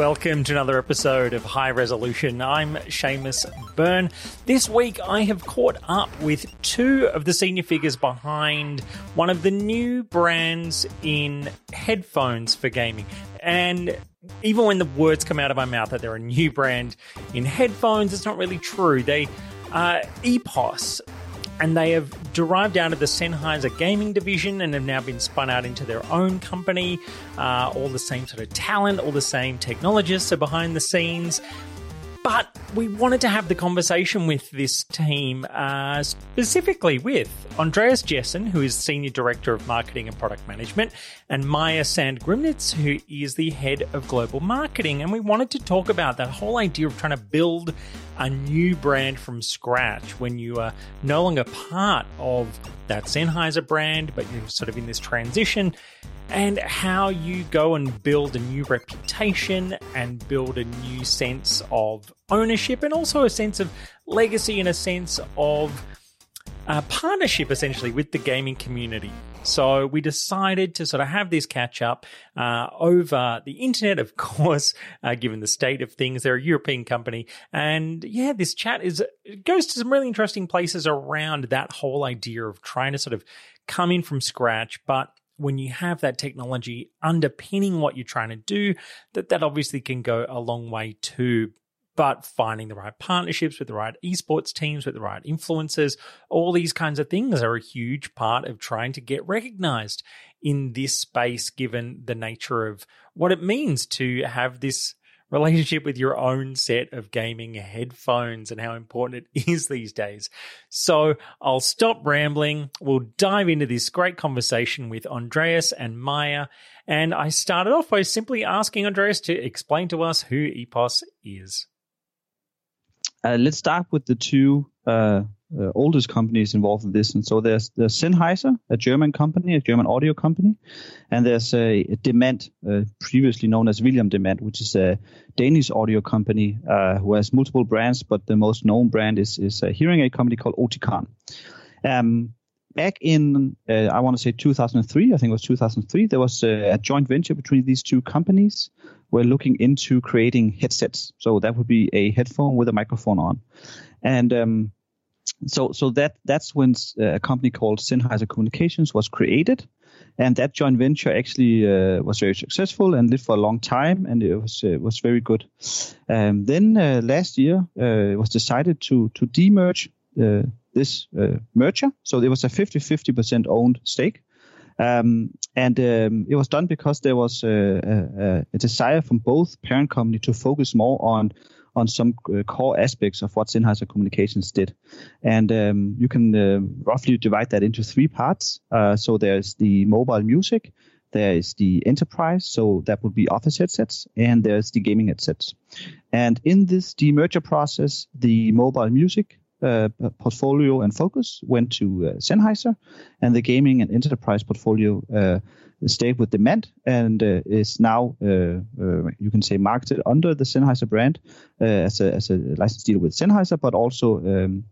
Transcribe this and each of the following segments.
Welcome to another episode of High Resolution. I'm Seamus Byrne. This week I have caught up with two of the senior figures behind one of the new brands in headphones for gaming. And even when the words come out of my mouth that they're a new brand in headphones, it's not really true. They uh, EPOS and they have derived out of the Sennheiser gaming division and have now been spun out into their own company. Uh, all the same sort of talent, all the same technologists are behind the scenes. But we wanted to have the conversation with this team, uh, specifically with Andreas Jessen, who is Senior Director of Marketing and Product Management, and Maya Sand-Grimnitz, who is the Head of Global Marketing. And we wanted to talk about that whole idea of trying to build a new brand from scratch when you are no longer part of that Sennheiser brand, but you're sort of in this transition and how you go and build a new reputation and build a new sense of ownership and also a sense of legacy and a sense of uh, partnership essentially with the gaming community. So we decided to sort of have this catch up uh, over the internet, of course, uh, given the state of things. They're a European company. And yeah, this chat is goes to some really interesting places around that whole idea of trying to sort of come in from scratch, but when you have that technology underpinning what you're trying to do, that that obviously can go a long way too. But finding the right partnerships with the right esports teams, with the right influencers, all these kinds of things are a huge part of trying to get recognized in this space, given the nature of what it means to have this relationship with your own set of gaming headphones and how important it is these days. So I'll stop rambling. We'll dive into this great conversation with Andreas and Maya. And I started off by simply asking Andreas to explain to us who EPOS is. Uh, let's start with the two uh, uh, oldest companies involved in this. And so there's the Sennheiser, a German company, a German audio company, and there's a, a Demant, uh, previously known as William Demant, which is a Danish audio company uh, who has multiple brands, but the most known brand is, is a hearing aid company called Oticon. Um, back in, uh, I want to say 2003, I think it was 2003, there was a, a joint venture between these two companies. We're looking into creating headsets. So that would be a headphone with a microphone on. And um, so so that that's when uh, a company called Sennheiser Communications was created, and that joint venture actually uh, was very successful and lived for a long time, and it was uh, was very good. Um, then uh, last year uh, it was decided to to demerge uh, this merger, so it was a 50-50% owned stake. Um, and um, it was done because there was a, a, a desire from both parent company to focus more on on some uh, core aspects of what Sennheiser Communications did. And um, you can uh, roughly divide that into three parts. Uh, so there's the mobile music, there is the enterprise, so that would be office headsets, and there's the gaming headsets. And in this demerger process, the mobile music uh, portfolio and focus went to uh, Sennheiser, and the gaming and enterprise portfolio uh, stayed with Demant and uh, is now, uh, uh, you can say, marketed under the Sennheiser brand as, a, as a license deal with Sennheiser, but also um,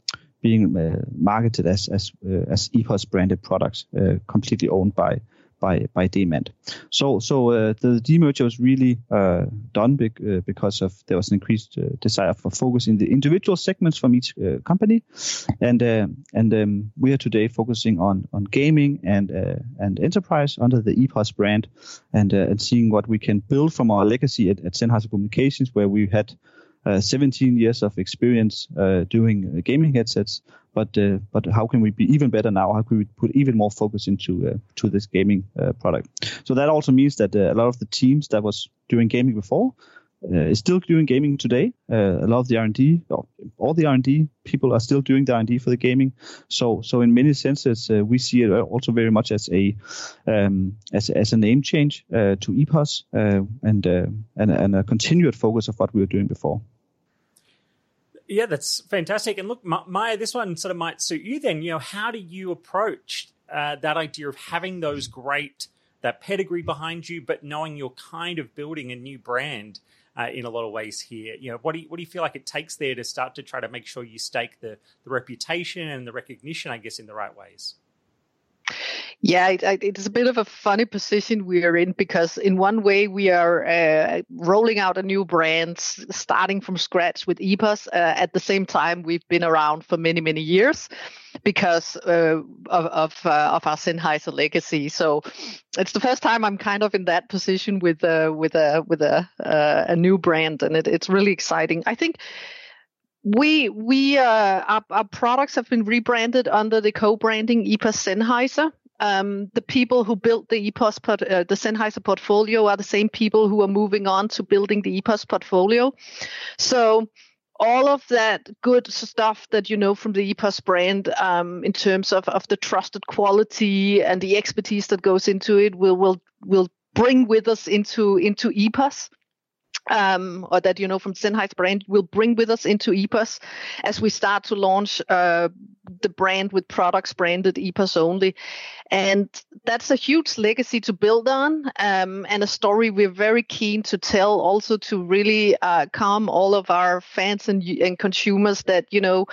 being marketed as as as EPOS branded products, completely owned by by by Demant. So so uh, the demerger was really uh, done uh, because of there was an increased uh, desire for focus in the individual segments from each uh, company, and uh, and um, we are today focusing on on gaming and and enterprise under the EPOS brand, and and seeing what we can build from our legacy at, at Sennheiser Communications, where we had 17 years of experience uh, doing uh, gaming headsets, but uh, but how can we be even better now? How can we put even more focus into uh, to this gaming uh, product? So that also means that a lot of the teams that was doing gaming before is still doing gaming today. a lot of the R&D, all the R&D people are still doing the R&D for the gaming. So so in many senses, we see it also very much as a um, as as a name change to EPOS and and and a continued focus of what we were doing before. Yeah, that's fantastic. And look, Maya, this one sort of might suit you then. You know, how do you approach uh, that idea of having those great, that pedigree behind you, but knowing you're kind of building a new brand uh, in a lot of ways here? You know, what do you, what do you feel like it takes there to start to try to make sure you stake the, the reputation and the recognition, I guess, in the right ways? Yeah, it, it's a bit of a funny position we are in because, in one way, we are uh, rolling out a new brand, starting from scratch with EPOS. Uh, at the same time, we've been around for many, many years because uh, of of, uh, of our Sennheiser legacy. So it's the first time I'm kind of in that position with uh, with a with a uh, a new brand, and it, it's really exciting. I think we we uh, our, our products have been rebranded under the co-branding EPOS Sennheiser, um, the people who built the EPOS, uh, the Sennheiser portfolio are the same people who are moving on to building the EPOS portfolio. So all of that good stuff that you know from the EPOS brand um, in terms of, of the trusted quality and the expertise that goes into it will will will bring with us into into EPOS um, or that you know from Sennheiser brand will bring with us into EPOS as we start to launch uh, the brand with products branded EPOS only, and that's a huge legacy to build on um, and a story we're very keen to tell, also to really uh, calm all of our fans and, and consumers that you know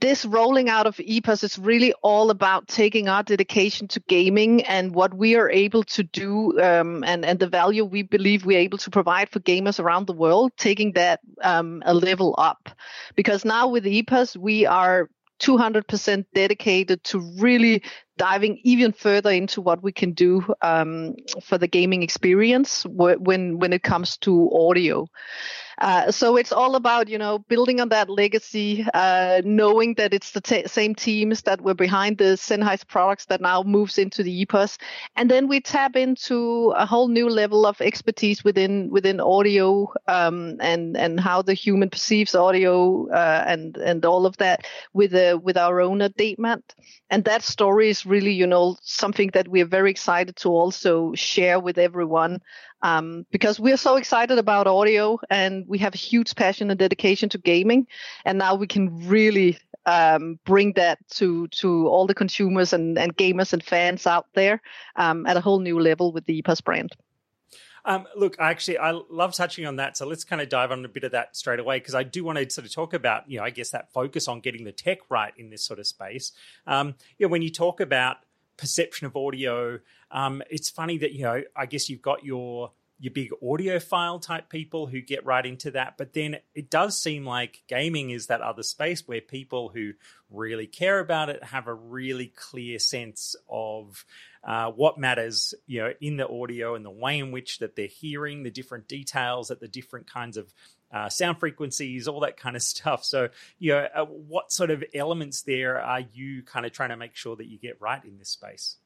this rolling out of EPOS is really all about taking our dedication to gaming and what we are able to do um, and, and the value we believe we're able to provide for gamers around the world, taking that um, a level up. Because now with EPOS, we are 200% dedicated to really diving even further into what we can do um, for the gaming experience when when it comes to audio. Uh, so it's all about you know building on that legacy, uh, knowing that it's the t- same teams that were behind the Sennheiser products that now moves into the EPOS, and then we tap into a whole new level of expertise within within audio um, and and how the human perceives audio uh, and and all of that with uh, with our owner Demant, and that story is really you know something that we are very excited to also share with everyone um, because we're so excited about audio and we have a huge passion and dedication to gaming, and now we can really um, bring that to to all the consumers and, and gamers and fans out there um, at a whole new level with the EPOS brand. Um, look, actually, I love touching on that. So let's kind of dive on a bit of that straight away because I do want to sort of talk about, you know, I guess that focus on getting the tech right in this sort of space. Um, you know, when you talk about perception of audio. Um, it's funny that you know, I guess you've got your your big audiophile type people who get right into that, but then it does seem like gaming is that other space where people who really care about it have a really clear sense of uh, what matters, you know, in the audio and the way in which that they're hearing the different details at the different kinds of uh, sound frequencies, all that kind of stuff. So, you know, uh, what sort of elements there are you kind of trying to make sure that you get right in this space?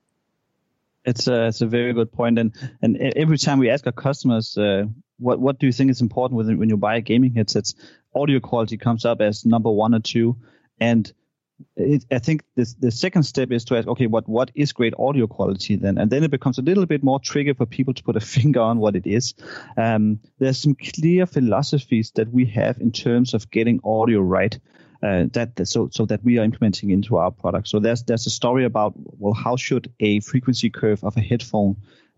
It's a it's a very good point, and and every time we ask our customers, uh, what what do you think is important when when you buy a gaming headset, audio quality comes up as number one or two, and it, I think this, the second step is to ask, okay, what what is great audio quality then? And then it becomes a little bit more trigger for people to put a finger on what it is. Um, there's some clear philosophies that we have in terms of getting audio right. Uh, that so so that we are implementing into our product. So there's there's a story about well, how should a frequency curve of a headphone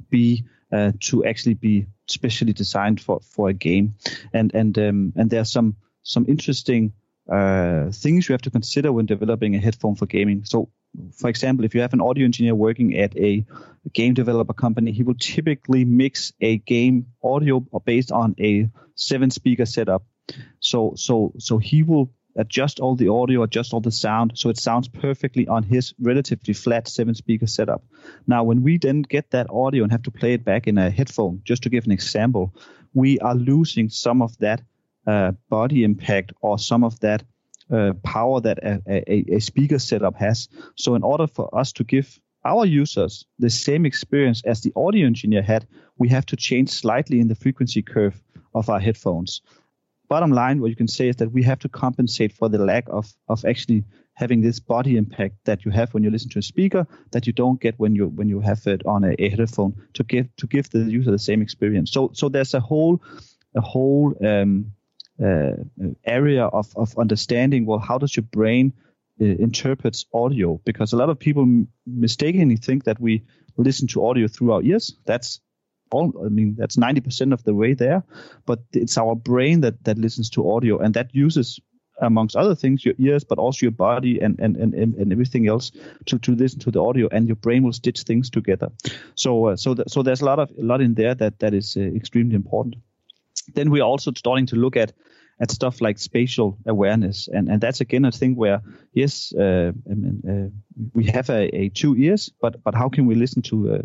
be uh, to actually be specially designed for for a game, and and um, and there's some some interesting uh, things you have to consider when developing a headphone for gaming. So for example, if you have an audio engineer working at a game developer company, he will typically mix a game audio based on a seven speaker setup. So so so he will adjust all the audio, adjust all the sound, so it sounds perfectly on his relatively flat seven speaker setup. Now, when we then get that audio and have to play it back in a headphone, just to give an example, we are losing some of that uh, body impact or some of that uh, power that a, a, a speaker setup has. So, in order for us to give our users the same experience as the audio engineer had, we have to change slightly in the frequency curve of our headphones. Bottom line, what you can say is that we have to compensate for the lack of, of actually having this body impact that you have when you listen to a speaker that you don't get when you when you have it on a, a headphone to give to give the user the same experience. So so there's a whole a whole um, uh, area of, of understanding well how does your brain uh, interprets audio? Because a lot of people m- mistakenly think that we listen to audio through our ears. That's all i mean that's 90% of the way there. But it's our brain that that listens to audio and that uses amongst other things your ears but also your body and and and, and everything else to, to listen to the audio and your brain will stitch things together. So uh, so th- so there's a lot of a lot in there that that is uh, extremely important then we're also starting to look at at stuff like spatial awareness, and and that's again a thing where yes, uh, I mean, uh, we have a, a, two ears, but but how can we listen to uh,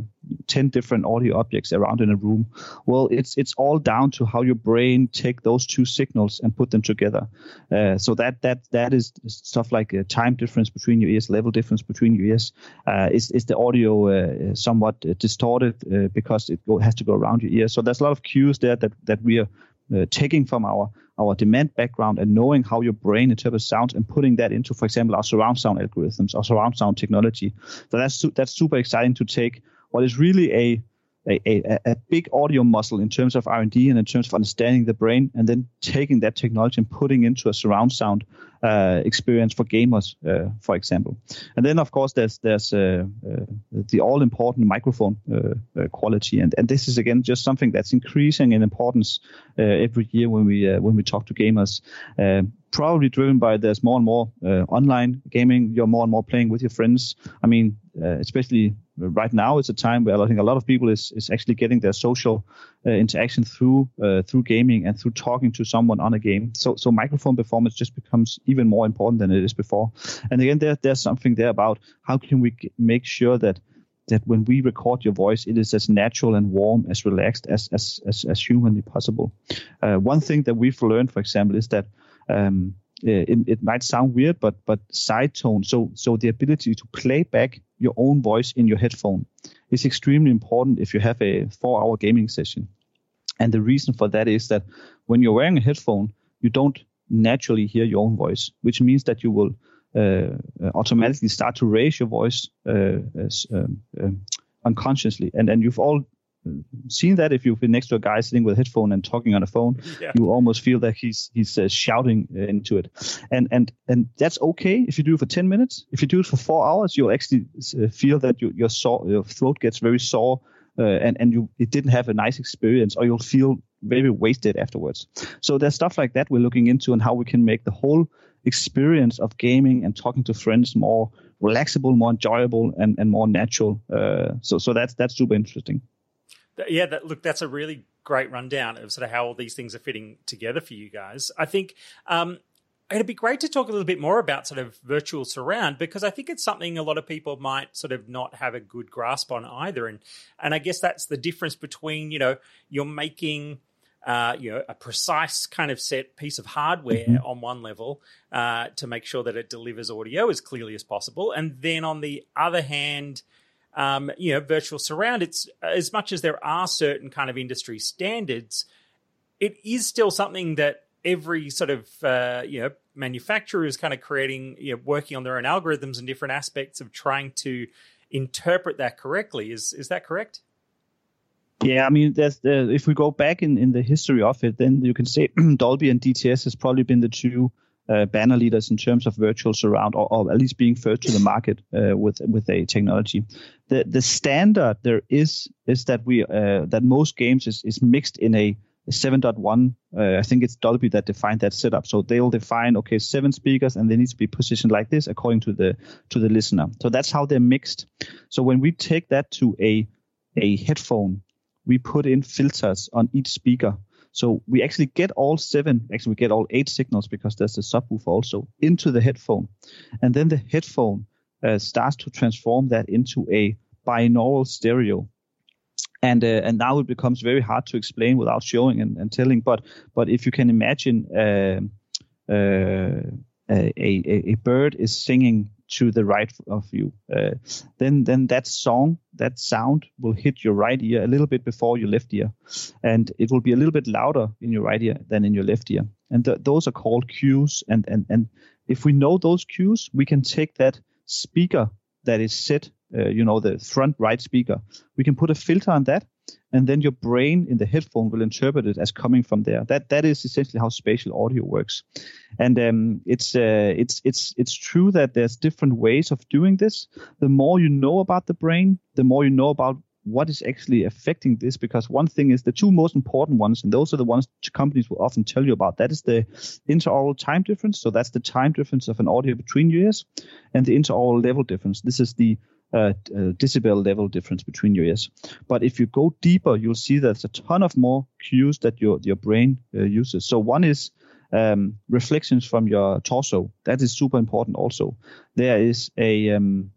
ten different audio objects around in a room? Well, it's it's all down to how your brain take those two signals and put them together. Uh, so that that that is stuff like a time difference between your ears, level difference between your ears. Uh, is is the audio uh, somewhat distorted because it go, has to go around your ears? So there's a lot of cues there that that we are uh, taking from our our Demant background and knowing how your brain interprets sounds and putting that into, for example, our surround sound algorithms, our surround sound technology. So that's that's super exciting to take what is really a a, a, a big audio muscle in terms of R&D and in terms of understanding the brain, and then taking that technology and putting into a surround sound uh, experience for gamers, uh, for example. And then, of course, there's there's uh, uh the all important microphone uh, uh, quality, and and this is again just something that's increasing in importance every year when we when we talk to gamers probably driven by there's more and more online gaming. You're more and more playing with your friends. I mean, uh, especially right now, it's a time where I think a lot of people is is actually getting their social uh, interaction through uh, through gaming and through talking to someone on a game. So so microphone performance just becomes even more important than it is before. And again, there there's something there about how can we make sure that that when we record your voice, it is as natural and warm, as relaxed as as as, as humanly possible. Uh, one thing that we've learned, for example, is that um, it, it, might sound weird, but but side tone, so so the ability to play back your own voice in your headphone is extremely important if you have a four-hour gaming session. And the reason for that is that when you're wearing a headphone, you don't naturally hear your own voice, which means that you will uh, automatically start to raise your voice uh, as, um, um, unconsciously. And and you've all seen that if you've been next to a guy sitting with a headphone and talking on a phone yeah. you almost feel that he's he's uh, shouting uh, into it. And and and that's okay if you do it for 10 minutes. If you do it for four hours you'll actually uh, feel that you, your sore, your throat gets very sore uh, and and you it didn't have a nice experience or you'll feel very wasted afterwards. So there's stuff like that we're looking into and how we can make the whole experience of gaming and talking to friends more relaxable more enjoyable and, and more natural uh, so so that's that's super interesting yeah, that, look, that's a really great rundown of sort of how all these things are fitting together for you guys. I think um, it'd be great to talk a little bit more about sort of virtual surround because I think it's something a lot of people might sort of not have a good grasp on either, and and I guess that's the difference between you know you're making. Uh, you know, a precise kind of set piece of hardware mm-hmm. on one level uh, to make sure that it delivers audio as clearly as possible, and then on the other hand, um, you know, virtual surround, it's as much as there are certain kind of industry standards, it is still something that every sort of uh, you know manufacturer is kind of creating, you know, working on their own algorithms and different aspects of trying to interpret that correctly. Is is that correct? Yeah, I mean, there's the, if we go back in, in the history of it, then you can say Dolby and DTS has probably been the two uh, banner leaders in terms of virtual surround, or, or, at least being first to the market uh, with with a technology. The the standard there is is that we uh, that most games is, is mixed in a 7.1, uh, I think it's Dolby that defined that setup. So they'll define okay seven speakers and they need to be positioned like this according to the to the listener. So that's how they're mixed. So when we take that to a a headphone, we put in filters on each speaker. So we actually get all seven, actually we get all eight signals because there's a subwoofer also into the headphone, and then the headphone uh, starts to transform that into a binaural stereo and uh, and now it becomes very hard to explain without showing and, and telling. But but if you can imagine uh, uh, a, a, a bird is singing to the right of you, uh, then then that song, that sound will hit your right ear a little bit before your left ear, and it will be a little bit louder in your right ear than in your left ear. And th- those are called cues. And and and if we know those cues, we can take that speaker that is set uh, you know, the front right speaker. We can put a filter on that, and then your brain in the headphone will interpret it as coming from there. That that is essentially how spatial audio works, and um, it's uh, it's it's it's true that there's different ways of doing this. The more you know about the brain, the more you know about what is actually affecting this because one thing is the two most important ones and those are the ones companies will often tell you about that is the interaural time difference so that's the time difference of an audio between your ears and the interaural level difference this is the uh, uh, decibel level difference between your ears. But if you go deeper, you'll see there's a ton of more cues that your your brain uh, uses. So one is um, reflections from your torso. That is super important. Also, there is a um,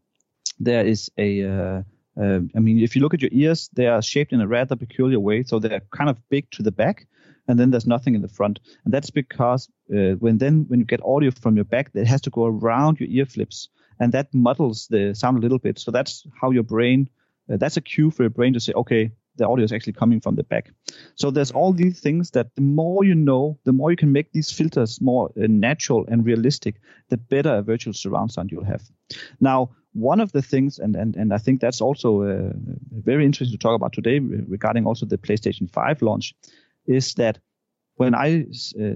there is a uh, I mean, if you look at your ears, they are shaped in a rather peculiar way. So they're kind of big to the back, and then there's nothing in the front. And that's because uh, when then when you get audio from your back, it has to go around your ear flips and that muddles the sound a little bit. So that's how your brain, uh, that's a cue for your brain to say, okay, the audio is actually coming from the back. So there's all these things that the more you know, the more you can make these filters more uh, natural and realistic, the better a virtual surround sound you'll have. Now, one of the things, and and, and I think that's also uh, very interesting to talk about today regarding also the PlayStation 5 launch, is that when I uh,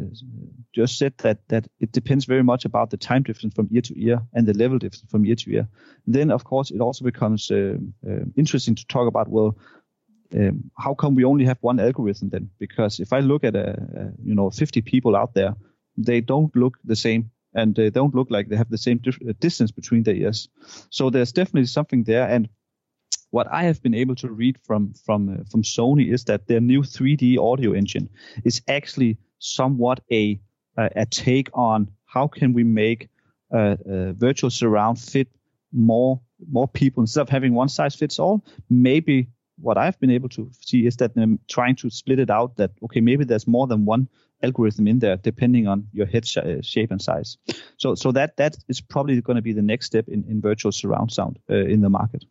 just said that that it depends very much about the time difference from ear to ear and the level difference from ear to ear, then of course it also becomes uh, uh, interesting to talk about well. Um, how come we only have one algorithm then? Because if I look at a, a, you know 50 people out there, they don't look the same and they don't look like they have the same dif- uh, distance between their ears. So there's definitely something there. And what I have been able to read from from uh, from Sony is that their new 3D audio engine is actually somewhat a a, a take on how can we make a, a virtual surround fit more more people instead of having one size fits all. Maybe what I've been able to see is that them trying to split it out. That okay, maybe there's more than one algorithm in there depending on your head sh- uh, shape and size. So so that that is probably going to be the next step in, in virtual surround sound uh, in the market.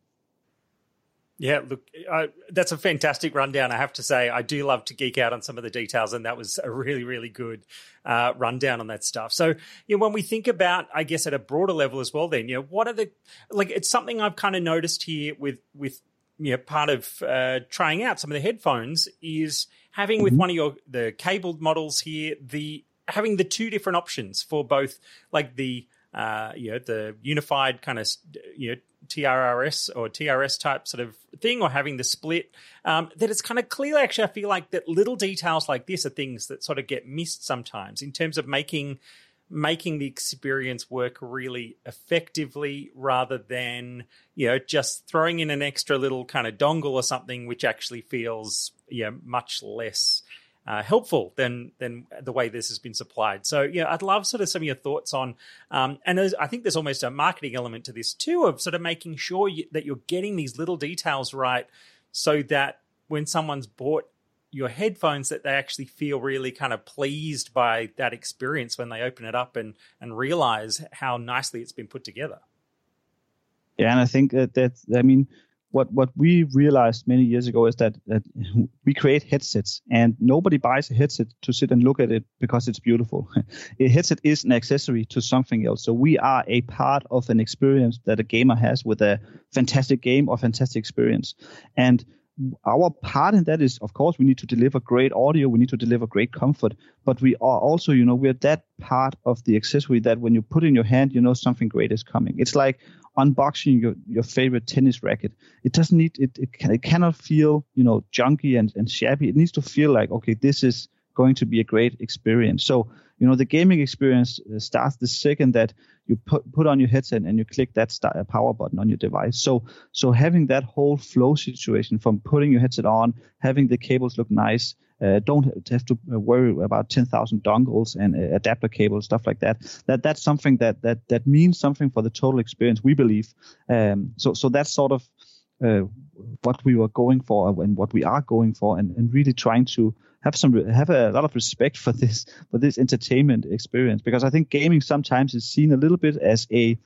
Yeah, look, I, that's a fantastic rundown. I have to say, I do love to geek out on some of the details, and that was a really, really good uh, rundown on that stuff. So, you know, when we think about, I guess, at a broader level as well, then, you know, what are the like? It's something I've kind of noticed here with with you know part of uh, trying out some of the headphones is having mm-hmm. with one of your the cabled models here the having the two different options for both like the uh, you know the unified kind of you know TRRS or TRS type sort of thing or having the split, um, that it's kind of clear. Actually, I feel like that little details like this are things that sort of get missed sometimes in terms of making making the experience work really effectively rather than you know just throwing in an extra little kind of dongle or something which actually feels you know much less uh, helpful than than the way this has been supplied. So yeah, I'd love sort of some of your thoughts on, um, and I think there's almost a marketing element to this too of sort of making sure you, that you're getting these little details right, so that when someone's bought your headphones that they actually feel really kind of pleased by that experience when they open it up and and realize how nicely it's been put together. Yeah, and I think that that's I mean what what we realized many years ago is that that we create headsets and nobody buys a headset to sit and look at it because it's beautiful. a headset is an accessory to something else. So we are a part of an experience that a gamer has with a fantastic game or fantastic experience. And our part in that is, of course, we need to deliver great audio, we need to deliver great comfort, but we are also, you know, we're that part of the accessory that when you put in your hand, you know something great is coming. It's like unboxing your, your favorite tennis racket. It doesn't need it. It, can, it cannot feel, you know, junky and, and shabby. It needs to feel like, okay, this is going to be a great experience. So, you know, the gaming experience uh, starts the second that you put, put on your headset and you click that uh, power button on your device. So, so having that whole flow situation from putting your headset on, having the cables look nice, uh, don't have to uh, worry about 10,000 dongles and uh, adapter cables, stuff like that. That that's something that that that means something for the total experience. We believe. Um, so so that's sort of uh, what we were going for and what we are going for, and, and really trying to have some have a lot of respect for this for this entertainment experience. Because I think gaming sometimes is seen a little bit as a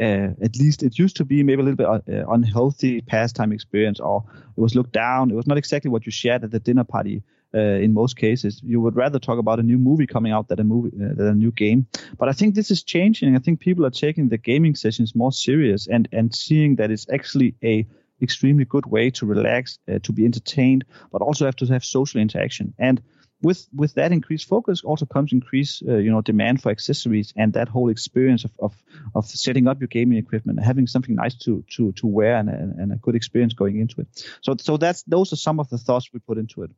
uh, at least it used to be maybe a little bit uh, unhealthy pastime experience or it was looked down. It was not exactly what you shared at the dinner party uh, in most cases. You would rather talk about a new movie coming out than a movie uh, than a new game. But i think this is changing. I think people are taking the gaming sessions more serious and and seeing that it's actually a extremely good way to relax, uh, to be entertained, but also have to have social interaction. And with with that increased focus also comes increased uh, you know demand for accessories and that whole experience of, of of setting up your gaming equipment having something nice to to to wear and, and, and a good experience going into it so so that's those are some of the thoughts we put into it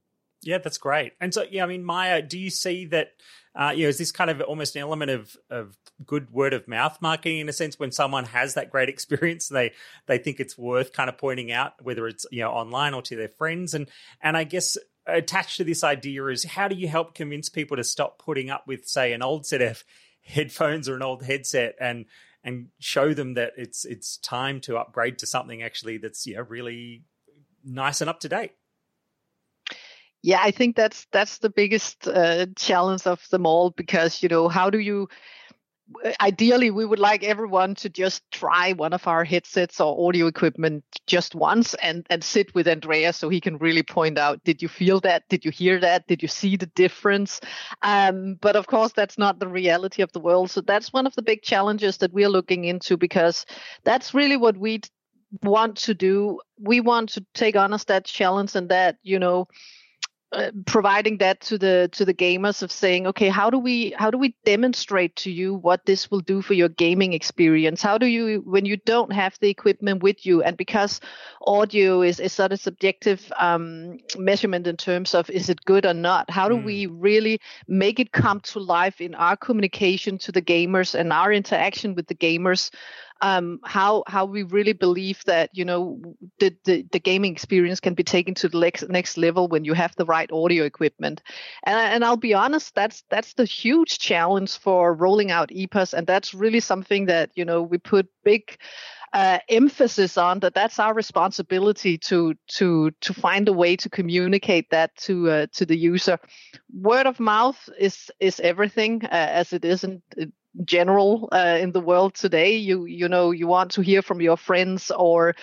yeah, that's great. And so, yeah, I mean, Maya, do you see that? Uh, you know, is this kind of almost an element of of good word of mouth marketing in a sense when someone has that great experience, they they think it's worth kind of pointing out whether it's you know online or to their friends, and and I guess attached to this idea is how do you help convince people to stop putting up with say an old set of headphones or an old headset and and show them that it's it's time to upgrade to something actually that's you know really nice and up to date. Yeah, I think that's that's the biggest uh, challenge of them all because you know how do you ideally we would like everyone to just try one of our headsets or audio equipment just once and and sit with andreas so he can really point out did you feel that? Did you hear that? Did you see the difference? Um, but of course that's not the reality of the world. So that's one of the big challenges that we're looking into because that's really what we want to do. We want to take on us that challenge and that you know uh, providing that to the to the gamers of saying okay how do we how do we demonstrate to you what this will do for your gaming experience how do you when you don't have the equipment with you and because audio is, is sort of subjective um, measurement in terms of is it good or not how do mm. we really make it come to life in our communication to the gamers and our interaction with the gamers um, how how we really believe that you know the, the, the gaming experience can be taken to the next next level when you have the right audio equipment. And and I'll be honest, that's that's the huge challenge for rolling out EPOS, and that's really something that you know we put big uh, emphasis on that that's our responsibility to to to find a way to communicate that to uh, to the user word of mouth is is everything uh, as it is in, general uh, in the world today. You you know you want to hear from your friends or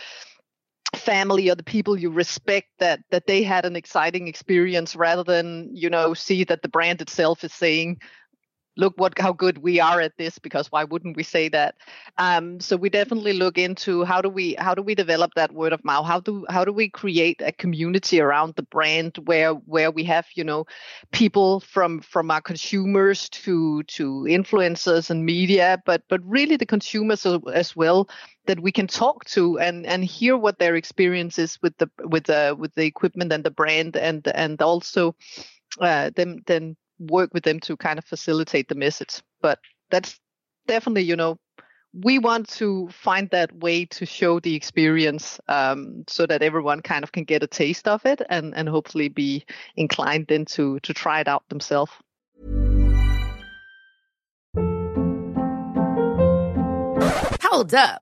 family or the people you respect that that they had an exciting experience rather than you know see that the brand itself is saying look what how good we are at this because why wouldn't we say that? Um, so we definitely look into how do we how do we develop that word of mouth? How do how do we create a community around the brand where where we have you know people from from our consumers to to influencers and media but but really the consumers as well that we can talk to and and hear what their experience is with the with the with the equipment and the brand and and also uh, then then work with them to kind of facilitate the message. But that's definitely, you know, we want to find that way to show the experience um, so that everyone kind of can get a taste of it and, and hopefully be inclined then to, to try it out themselves. Hold up.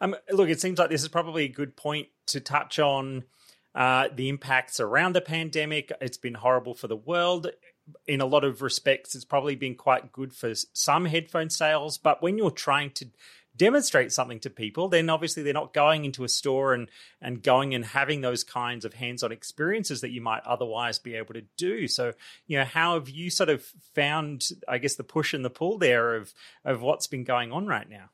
Um, look, it seems like this is probably a good point to touch on uh, the impacts around the pandemic. It's been horrible for the world. In a lot of respects, it's probably been quite good for some headphone sales. But when you're trying to demonstrate something to people, then obviously they're not going into a store and and going and having those kinds of hands-on experiences that you might otherwise be able to do. So, you know, how have you sort of found, I guess, the push and the pull there of of what's been going on right now?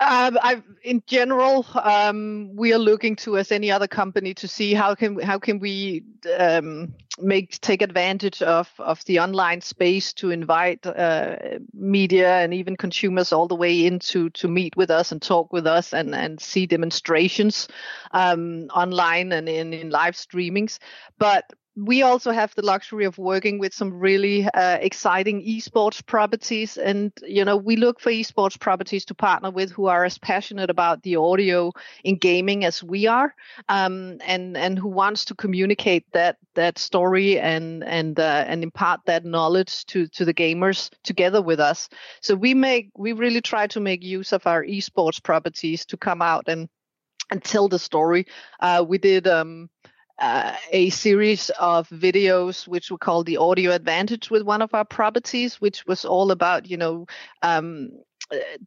Um, in general, um, we are looking to as any other company to see how can how can we um, make take advantage of of the online space to invite uh, media and even consumers all the way into to meet with us and talk with us and and see demonstrations um, online and in in live streamings. But we also have the luxury of working with some really uh, exciting esports properties. And you know we look for esports properties to partner with who are as passionate about the audio in gaming as we are um, and and who wants to communicate that that story and and uh, and impart that knowledge to to the gamers together with us. So we make we really try to make use of our esports properties to come out and and tell the story. Uh, we did um, uh, a series of videos which we call the audio advantage with one of our properties which was all about you know um,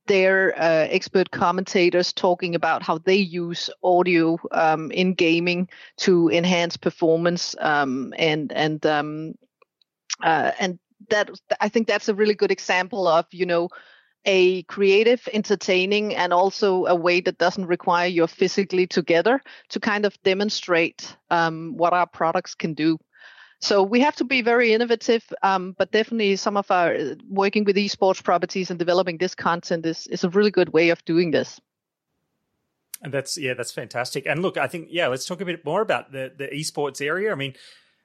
their uh, expert commentators talking about how they use audio um, in gaming to enhance performance um, and and um, uh, and that I think that's a really good example of you know a creative, entertaining, and also a way that doesn't require you physically together to kind of demonstrate um, what our products can do. So we have to be very innovative, um, but definitely some of our working with esports properties and developing this content is, is a really good way of doing this. And that's yeah, that's fantastic. And look, I think yeah, let's talk a bit more about the the esports area. I mean,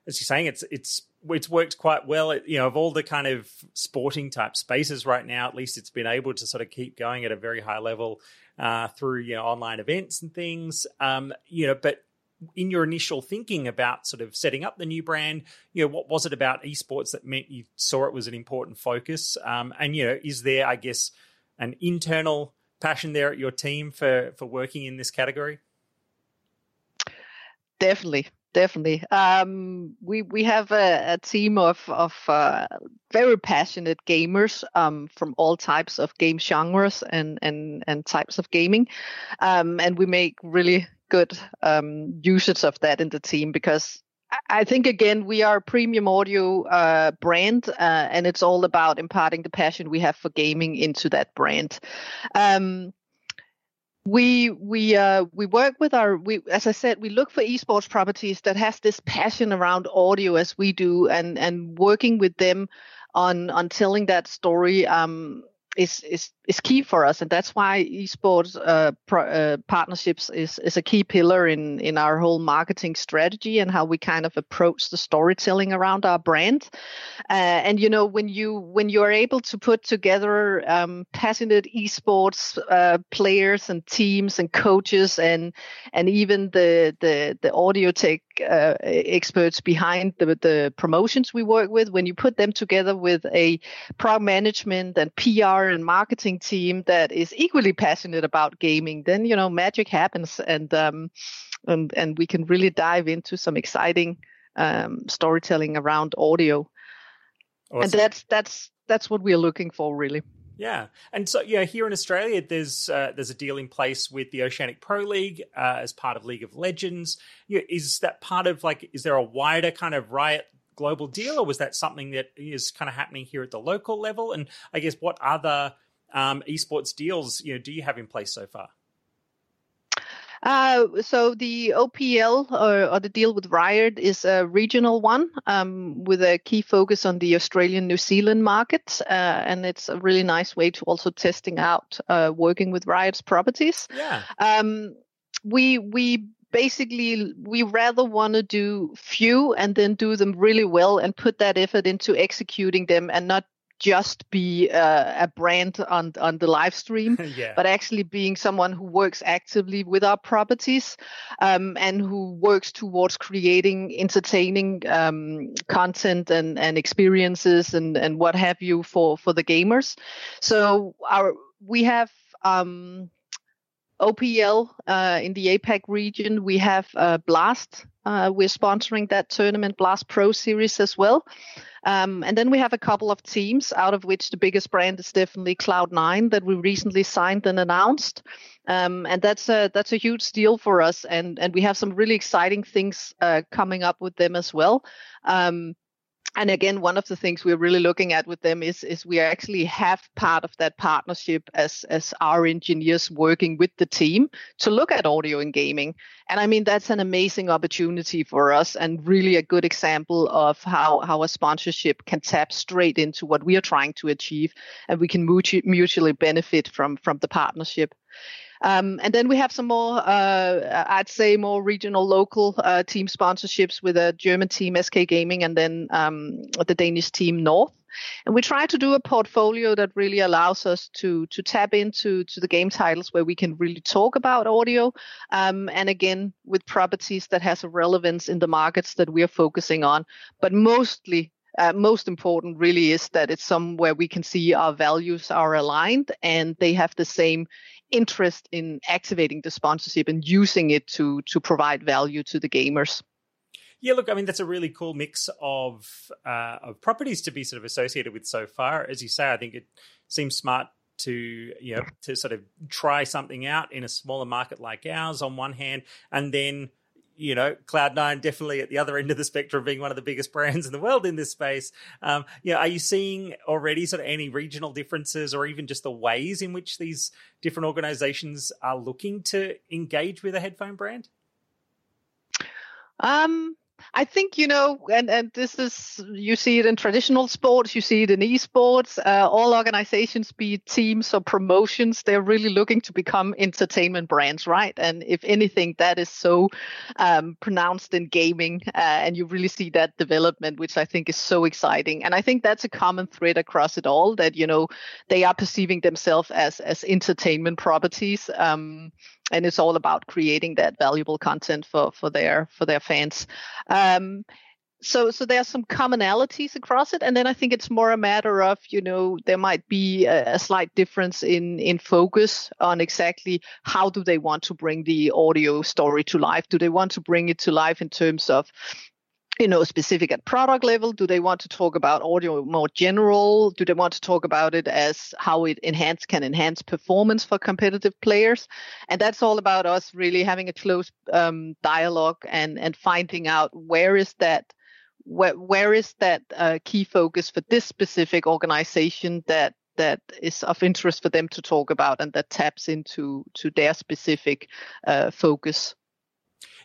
as you're saying, it's it's it's worked quite well. It, you know, of all the kind of sporting type spaces right now, at least it's been able to sort of keep going at a very high level uh, through you know online events and things. Um, you know, but in your initial thinking about sort of setting up the new brand, you know, what was it about esports that meant you saw it was an important focus? Um, and you know, is there, I guess, an internal passion there at your team for for working in this category? Definitely, definitely. Um, we we have a, a team of of uh, very passionate gamers um, from all types of game genres and and and types of gaming, um, and we make really good um, usage of that in the team because I think again we are a premium audio uh, brand, uh, and it's all about imparting the passion we have for gaming into that brand. Um, we we uh, we work with our we as I said we look for esports properties that has this passion around audio as we do and and working with them on on telling that story um, is is is key for us, and that's why esports uh, pro, uh, partnerships is is a key pillar in in our whole marketing strategy and how we kind of approach the storytelling around our brand. Uh, and you know, when you when you are able to put together um, passionate esports uh, players and teams and coaches and and even the the the audio tech uh, experts behind the the promotions we work with, when you put them together with a product management and PR and marketing team that is equally passionate about gaming, then you know magic happens, and um, and and we can really dive into some exciting um, storytelling around audio. Awesome. And that's that's that's what we're looking for, really. Yeah, and so yeah, here in Australia, there's uh, there's a deal in place with the Oceanic Pro League uh, as part of League of Legends. Yeah, is that part of like? Is there a wider kind of Riot global deal, or was that something that is kind of happening here at the local level? And I guess what other um, esports deals you know do you have in place so far? Uh, so the OPL or, or, the deal with Riot is a regional one um, with a key focus on the Australian New Zealand market, uh, and it's a really nice way to also testing out uh, working with Riot's properties. Yeah. Um, we we basically we rather want to do few and then do them really well and put that effort into executing them and not just be uh, a brand on on the live stream, yeah. but actually being someone who works actively with our properties um, and who works towards creating entertaining um, content and, and experiences and, and what have you for, for the gamers. So our we have um, OPL uh, in the APAC region. We have uh, Blast. Uh, we're sponsoring that tournament, Blast Pro Series as well. Um, and then we have a couple of teams, out of which the biggest brand is definitely Cloud9 that we recently signed and announced. Um, and that's a that's a huge deal for us, and and we have some really exciting things uh, coming up with them as well. Um, and again one of the things we're really looking at with them is is we actually have part of that partnership as as our engineers working with the team to look at audio and gaming. And i mean that's an amazing opportunity for us and really a good example of how how a sponsorship can tap straight into what we are trying to achieve and we can mutually benefit from from the partnership um, and then we have some more, uh, I'd say, more regional, local uh, team sponsorships with a German team, SK Gaming, and then um, the Danish team North. And we try to do a portfolio that really allows us to to tap into to the game titles where we can really talk about audio, um, and again with properties that has a relevance in the markets that we are focusing on. But mostly uh, most important really is that it's somewhere we can see our values are aligned and they have the same interest in activating the sponsorship and using it to to provide value to the gamers. Yeah, look, I mean that's a really cool mix of uh, of properties to be sort of associated with so far. As you say, I think it seems smart to you know to sort of try something out in a smaller market like ours on one hand, and then you know, Cloud9 definitely at the other end of the spectrum, being one of the biggest brands in the world in this space. Um, you know, are you seeing already sort of any regional differences, or even just the ways in which these different organizations are looking to engage with a headphone brand? Um, I think you know, and and this is you see it in traditional sports, you see it in esports. Uh, all organizations, be it teams or promotions, they're really looking to become entertainment brands, right? And if anything, that is so um, pronounced in gaming, uh, and you really see that development, which I think is so exciting. And I think that's a common thread across it all that you know they are perceiving themselves as as entertainment properties. Um, and it's all about creating that valuable content for for their for their fans. Um, so so there are some commonalities across it and then i think it's more a matter of you know there might be a, a, slight difference in in focus on exactly how do they want to bring the audio story to life do they want to bring it to life in terms of you know specific at product level? Do they want to talk about audio more general? Do they want to talk about it as how it enhance can enhance performance for competitive players? And that's all about us really having a close um, dialogue and and finding out where is that where, where is that uh, key focus for this specific organization that that is of interest for them to talk about and that taps into to their specific uh, focus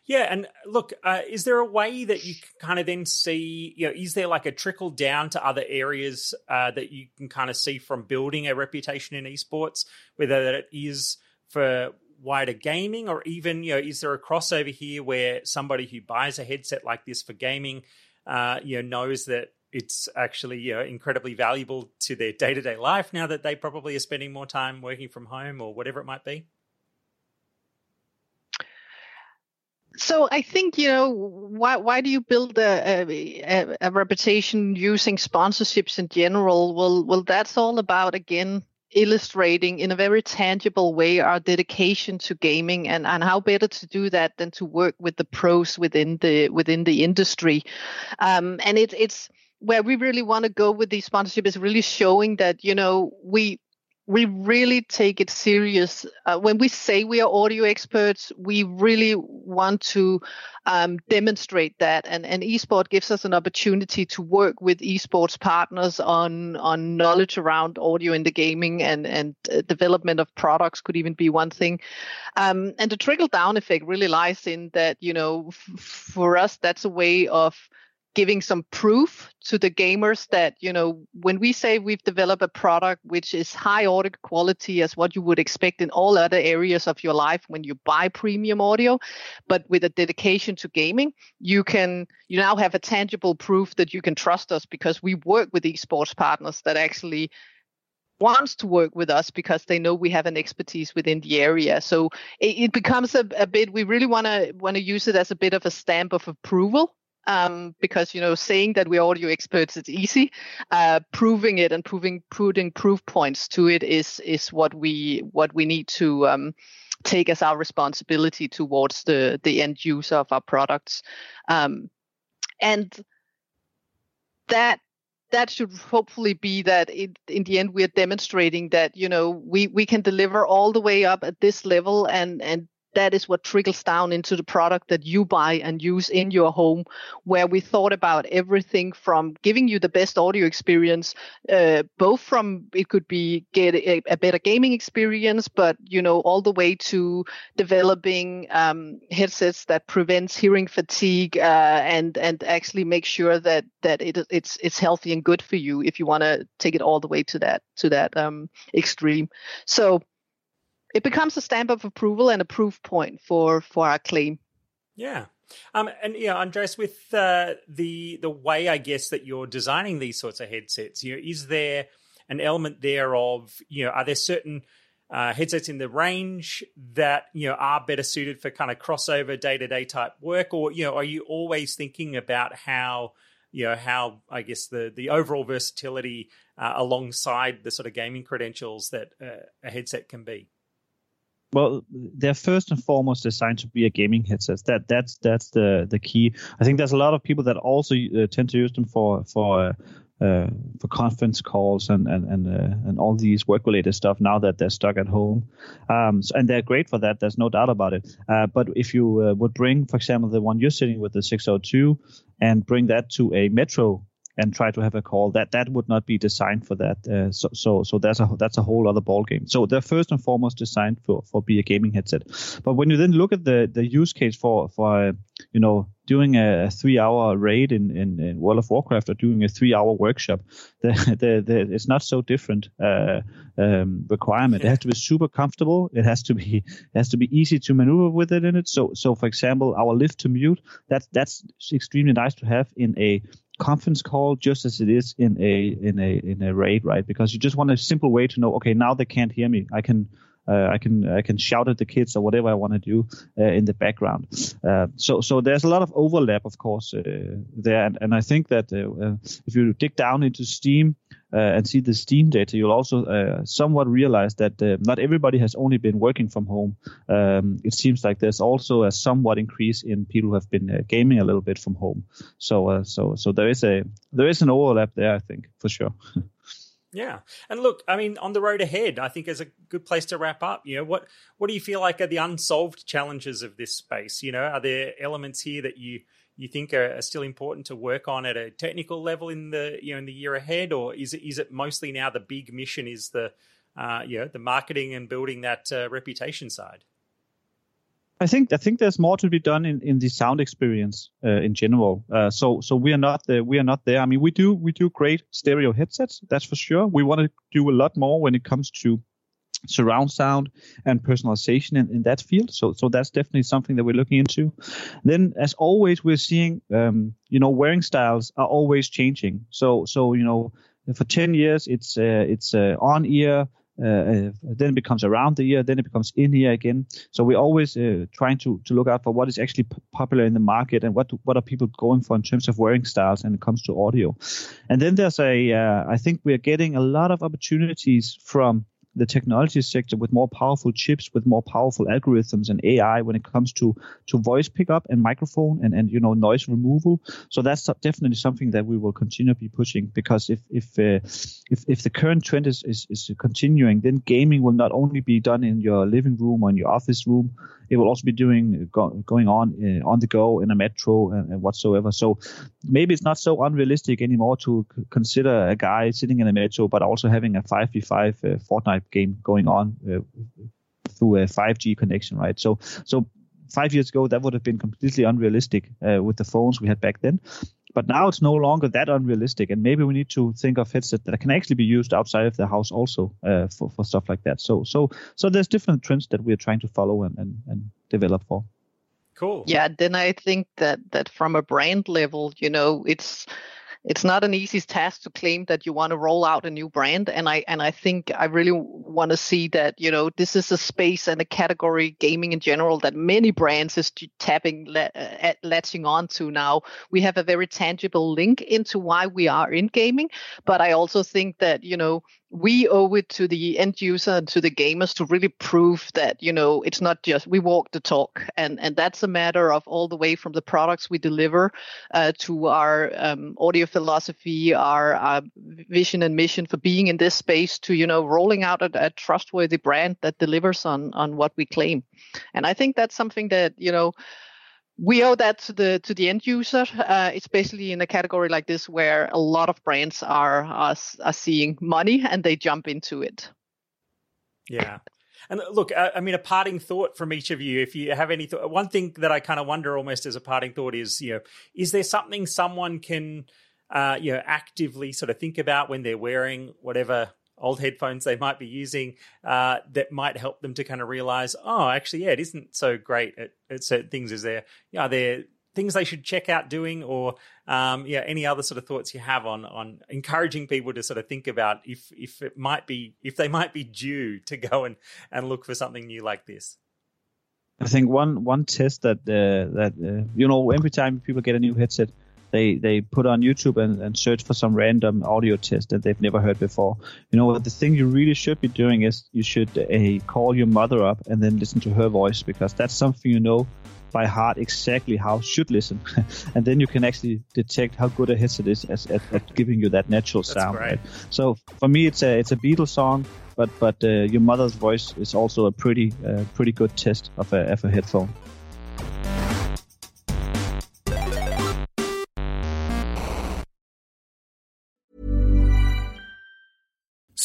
yeah, and look, uh, is there a way that you can kind of then see, you know, is there like a trickle down to other areas uh, that you can kind of see from building a reputation in esports, whether it is for wider gaming or even, you know, is there a crossover here where somebody who buys a headset like this for gaming, uh, you know, knows that it's actually you know incredibly valuable to their day-to-day life now that they probably are spending more time working from home or whatever it might be So I think you know why why do you build a, a, a reputation using sponsorships in general? Well, well, that's all about again illustrating in a very tangible way our dedication to gaming and, and how better to do that than to work with the pros within the within the industry um, and it, it's where we really want to go with the sponsorship is really showing that you know we we really take it serious. Uh, when we say we are audio experts, we really want to um, demonstrate that. And, and eSport gives us an opportunity to work with esports partners on on knowledge around audio in the gaming and and uh, development of products could even be one thing. Um, and the trickle down effect really lies in that you know f- for us that's a way of giving some proof to the gamers that you know when we say we've developed a product which is high audio quality as what you would expect in all other areas of your life when you buy premium audio but with a dedication to gaming you can you now have a tangible proof that you can trust us because we work with esports partners that actually wants to work with us because they know we have an expertise within the area. So it, it becomes a, a bit we really want to want to use it as a bit of a stamp of approval um, because you know saying that we're audio experts is easy. Uh, proving it and proving putting proof points to it is is what we what we need to um, take as our responsibility towards the the end user of our products, um, and that that should hopefully be that it, in the end we're demonstrating that you know we we can deliver all the way up at this level and and that is what trickles down into the product that you buy and use in your home where we thought about everything from giving you the best audio experience uh, both from it could be get a, a, better gaming experience but you know all the way to developing um, headsets that prevents hearing fatigue uh, and and actually make sure that that it, it's it's healthy and good for you if you want to take it all the way to that to that um, extreme. So it becomes a stamp of approval and a proof point for for our claim. Yeah. Um, and yeah, Andreas, with uh, the the way I guess that you're designing these sorts of headsets, you know, is there an element there of you know, are there certain uh, headsets in the range that you know are better suited for kind of crossover day to day type work, or you know, are you always thinking about how you know how I guess the the overall versatility uh, alongside the sort of gaming credentials that uh, a headset can be? Well they're first and foremost designed to be a gaming headset. That that's that's the the key. I think there's a lot of people that also uh, tend to use them for for uh, uh, for conference calls and and and, uh, and all these work related stuff now that they're stuck at home. Um, so, and they're great for that there's no doubt about it. Uh, but if you uh, would bring for example the one you're sitting with the 602 and bring that to a metro and try to have a call that that would not be designed for that uh, so so so that's a that's a whole other ball game so they're first and foremost designed for for be a gaming headset but when you then look at the the use case for for uh, you know doing a three hour raid in, in, in, World of Warcraft or doing a three hour workshop, the, the, the, it's not so different uh, um, requirement. It has to be super comfortable. It has to be it has to be easy to maneuver with it in it. So so for example, our lift to mute that's that's extremely nice to have in a conference call just as it is in a in a in a raid, right? Because you just want a simple way to know, okay, now they can't hear me. I can uh, I can I can shout at the kids or whatever I want to do uh, in the background. Uh, so so there's a lot of overlap, of course, uh, there, and, and I think that uh, uh, if you dig down into Steam Uh, and see the Steam data, you'll also uh, somewhat realize that uh, not everybody has only been working from home. Um, it seems like there's also a somewhat increase in people who have been gaming a little bit from home. So so so there is a there is an overlap there, I think, for sure. Yeah, and look, I mean, on the road ahead, I think is a good place to wrap up. You know, what what do you feel like are the unsolved challenges of this space? You know, are there elements here that you you think are, are, still important to work on at a technical level in the you know in the year ahead, or is it is it mostly now the big mission is the uh, you know the marketing and building that uh, reputation side? I think I think there's more to be done in, in the sound experience uh, in general. Uh, so so we are not there. We are not there. I mean, we do we do great stereo headsets. That's for sure. We want to do a lot more when it comes to surround sound and personalization in, in that field. So so that's definitely something that we're looking into. Then, as always, we're seeing um, you know wearing styles are always changing. So so you know for 10 years it's uh, it's uh, on ear uh, uh, then it becomes around the year, then it becomes in here again. So we're always uh, trying to to look out for what is actually p- popular in the market and what do, what are people going for in terms of wearing styles and it comes to audio. And then there's a, I think we're getting a lot of opportunities from the technology sector with more powerful chips, with more powerful algorithms and AI when it comes to to voice pickup and microphone and and you know noise removal. So that's definitely something that we will continue to be pushing because if if uh, if if the current trend is, is is continuing, then gaming will not only be done in your living room or in your office room, it will also be doing go, going on uh, on the go in a metro and, and, whatsoever. So maybe it's not so unrealistic anymore to c- consider a guy sitting in a metro, but also having a 5v5 uh, Fortnite game going on uh, through a 5G connection, right? So so five years ago that would have been completely unrealistic uh, with the phones we had back then. But now it's no longer that unrealistic, and maybe we need to think of headsets that can actually be used outside of the house also uh, for for stuff like that. So so so there's different trends that we're trying to follow and and, and develop for. Cool. Yeah, then I think that that from a brand level, you know, it's it's not an easy task to claim that you want to roll out a new brand and i and i think i really want to see that you know this is a space and a category gaming in general that many brands is tapping uh, at latching on to now. We have a very tangible link into why we are in gaming but i also think that you know we owe it to the end user and to the gamers to really prove that you know it's not just we walk the talk. And and that's a matter of all the way from the products we deliver uh, to our um, audio philosophy our, our, vision and mission for being in this space to you know rolling out a, a trustworthy brand that delivers on on what we claim. And i think that's something that you know we owe that to the to the end user, uh, especially in a category like this where a lot of brands are, are are seeing money and they jump into it. Yeah. And look, I, mean, a parting thought from each of you, if you have any thought, one thing that I kind of wonder almost as a parting thought is, you know, is there something someone can, uh, you know, actively sort of think about when they're wearing whatever old headphones they might be using uh, that might help them to kind of realize, oh, actually, yeah, it isn't so great at, at certain things. Is there, yeah, are there things they should check out doing, or um, yeah, any other sort of thoughts you have on on encouraging people to sort of think about if if it might be if they might be due to go and and look for something new like this. I think one one test that uh, that uh, you know every time people get a new headset, they they put on YouTube and, and search for some random audio test that they've never heard before. You know, the thing you really should be doing is you should uh, call your mother up and then listen to her voice because that's something you know by heart exactly how should listen, and then you can actually detect how good a headset is as, at, at giving you that natural sound. Right. So for me, it's a it's a Beatles song, but but uh, your mother's voice is also a pretty uh, pretty good test of a of a headphone.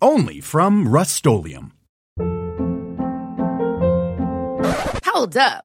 only from Rust-Oleum Hold up.